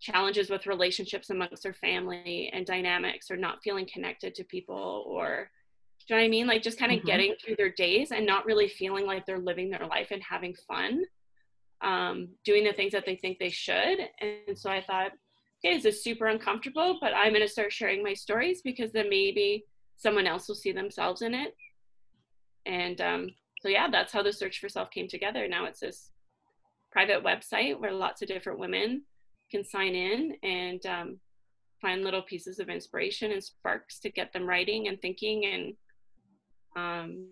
challenges with relationships amongst their family and dynamics or not feeling connected to people or do you know what I mean? Like just kind of mm-hmm. getting through their days and not really feeling like they're living their life and having fun um, doing the things that they think they should. And so I thought, okay, this is super uncomfortable, but I'm going to start sharing my stories because then maybe someone else will see themselves in it. And um, so, yeah, that's how the search for self came together. Now it's this private website where lots of different women can sign in and um, find little pieces of inspiration and sparks to get them writing and thinking and um,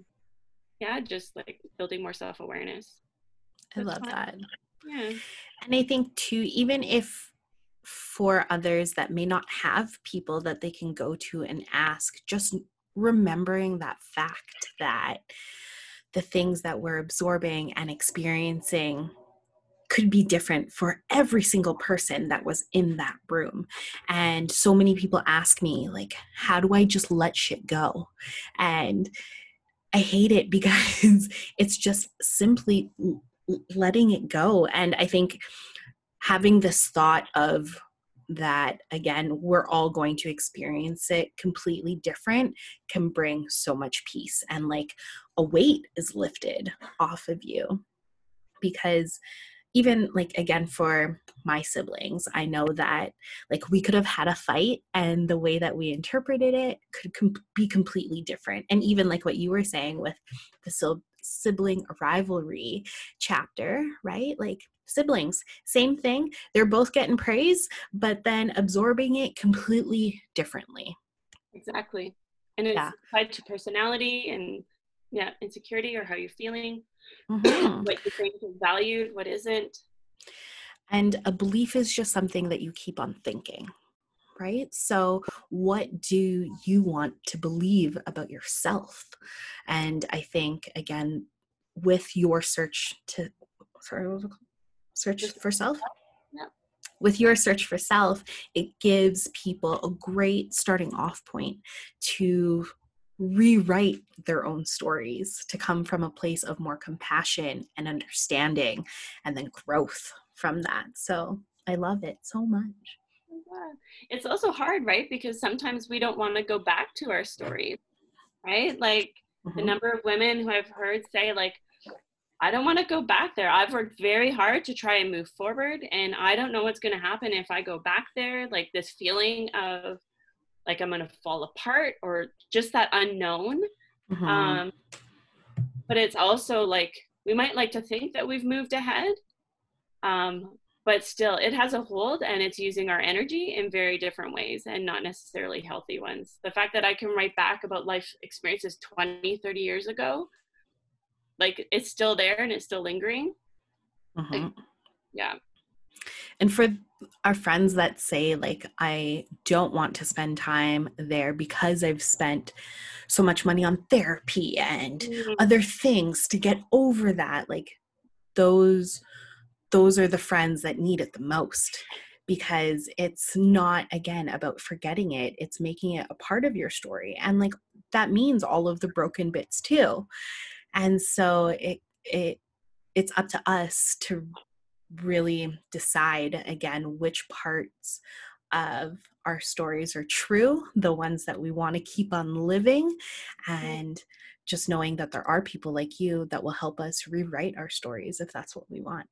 yeah, just like building more self awareness. I love that. Yeah. And I think too, even if for others that may not have people that they can go to and ask, just remembering that fact that the things that we're absorbing and experiencing could be different for every single person that was in that room. And so many people ask me, like, how do I just let shit go? And I hate it (laughs) because it's just simply letting it go. And i think having this thought of that again we're all going to experience it completely different can bring so much peace and like a weight is lifted off of you. Because even like again for my siblings i know that like we could have had a fight and the way that we interpreted it could com- be completely different. And even like what you were saying with the sil- sibling rivalry chapter, right? Like siblings, same thing. They're both getting praise, but then absorbing it completely differently. Exactly. And it's yeah. tied to personality and yeah insecurity or how you're feeling mm-hmm. what you think is valued what isn't and a belief is just something that you keep on thinking right? So, what do you want to believe about yourself? And I think, again, with your search to, sorry, what was it called? Search for self? With your search for self, it gives people a great starting off point to rewrite their own stories, to come from a place of more compassion and understanding, and then growth from that. So, I love it so much it's also hard right? Because sometimes we don't want to go back to our stories right? Like mm-hmm. the number of women who i've heard say like i don't want to go back there. I've worked very hard to try and move forward and i don't know what's going to happen if i go back there. Like this feeling of like i'm going to fall apart or just that unknown. Mm-hmm. um but it's also like we might like to think that we've moved ahead um but still it has a hold and it's using our energy in very different ways and not necessarily healthy ones the fact that i can write back about life experiences 20 30 years ago like it's still there and it's still lingering mm-hmm. yeah and for our friends that say like i don't want to spend time there because i've spent so much money on therapy and mm-hmm. other things to get over that like those those are the friends that need it the most because it's not again about forgetting it it's making it a part of your story and like that means all of the broken bits too and so it it it's up to us to really decide again which parts of our stories are true the ones that we want to keep on living mm-hmm. and just knowing that there are people like you that will help us rewrite our stories if that's what we want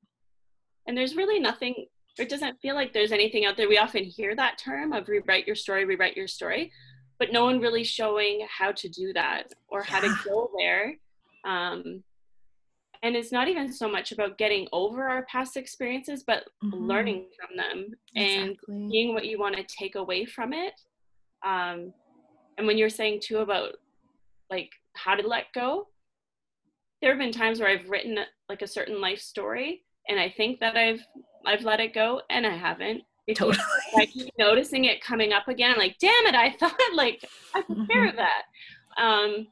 and there's really nothing it doesn't feel like there's anything out there we often hear that term of rewrite your story rewrite your story but no one really showing how to do that or how to (sighs) go there um, and it's not even so much about getting over our past experiences but mm-hmm. learning from them exactly. and seeing what you want to take away from it um, and when you're saying too about like how to let go there have been times where i've written like a certain life story and I think that I've I've let it go and I haven't. Totally. (laughs) I keep noticing it coming up again. I'm like, damn it, I (laughs) thought like I took care mm-hmm. of that. Um,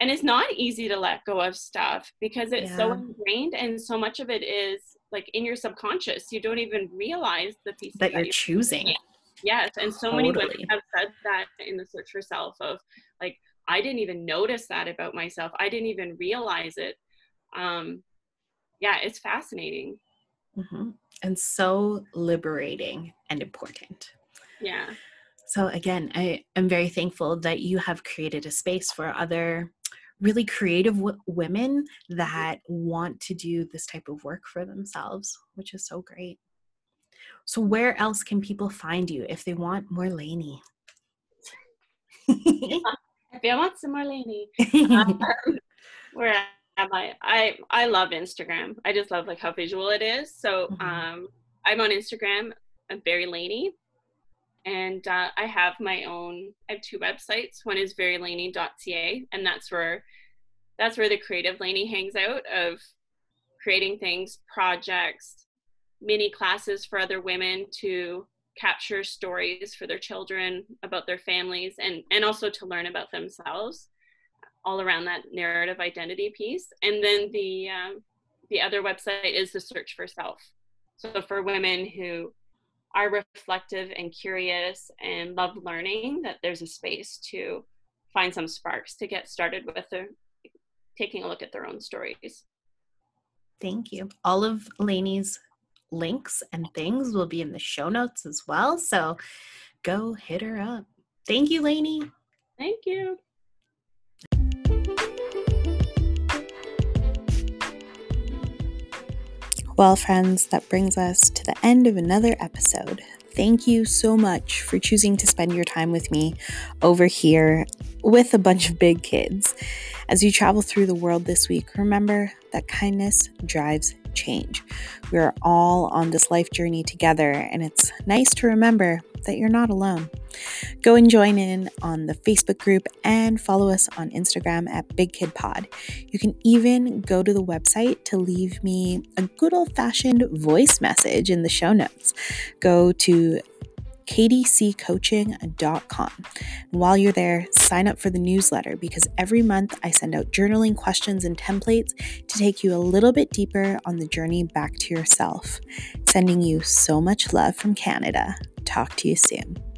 and it's not easy to let go of stuff because it's yeah. so ingrained and so much of it is like in your subconscious. You don't even realize the piece that, that you're, you're choosing. Yes, and so totally. many women have said that in the search for self of like I didn't even notice that about myself. I didn't even realize it. Um, yeah, it's fascinating. Mm-hmm. And so liberating and important. Yeah. So, again, I am very thankful that you have created a space for other really creative w- women that want to do this type of work for themselves, which is so great. So, where else can people find you if they want more Lainie? if you want some more Lainie, (laughs) um, we're am I? I I love Instagram. I just love like how visual it is. So mm-hmm. um, I'm on Instagram. I'm very Lainie, and uh, I have my own. I have two websites. One is verylainie.ca, and that's where that's where the creative Lainie hangs out of creating things, projects, mini classes for other women to capture stories for their children about their families and and also to learn about themselves all around that narrative identity piece. And then the um, the other website is the search for self. So for women who are reflective and curious and love learning, that there's a space to find some sparks to get started with their taking a look at their own stories. Thank you. All of Lainie's links and things will be in the show notes as well. So go hit her up. Thank you, Lainie. Thank you. Well, friends, that brings us to the end of another episode. Thank you so much for choosing to spend your time with me over here with a bunch of big kids. As you travel through the world this week, remember that kindness drives change. We are all on this life journey together, and it's nice to remember that you're not alone. Go and join in on the Facebook group and follow us on Instagram at Big Kid Pod. You can even go to the website to leave me a good old fashioned voice message in the show notes. Go to kdccoaching.com. And while you're there, sign up for the newsletter because every month I send out journaling questions and templates to take you a little bit deeper on the journey back to yourself. Sending you so much love from Canada. Talk to you soon.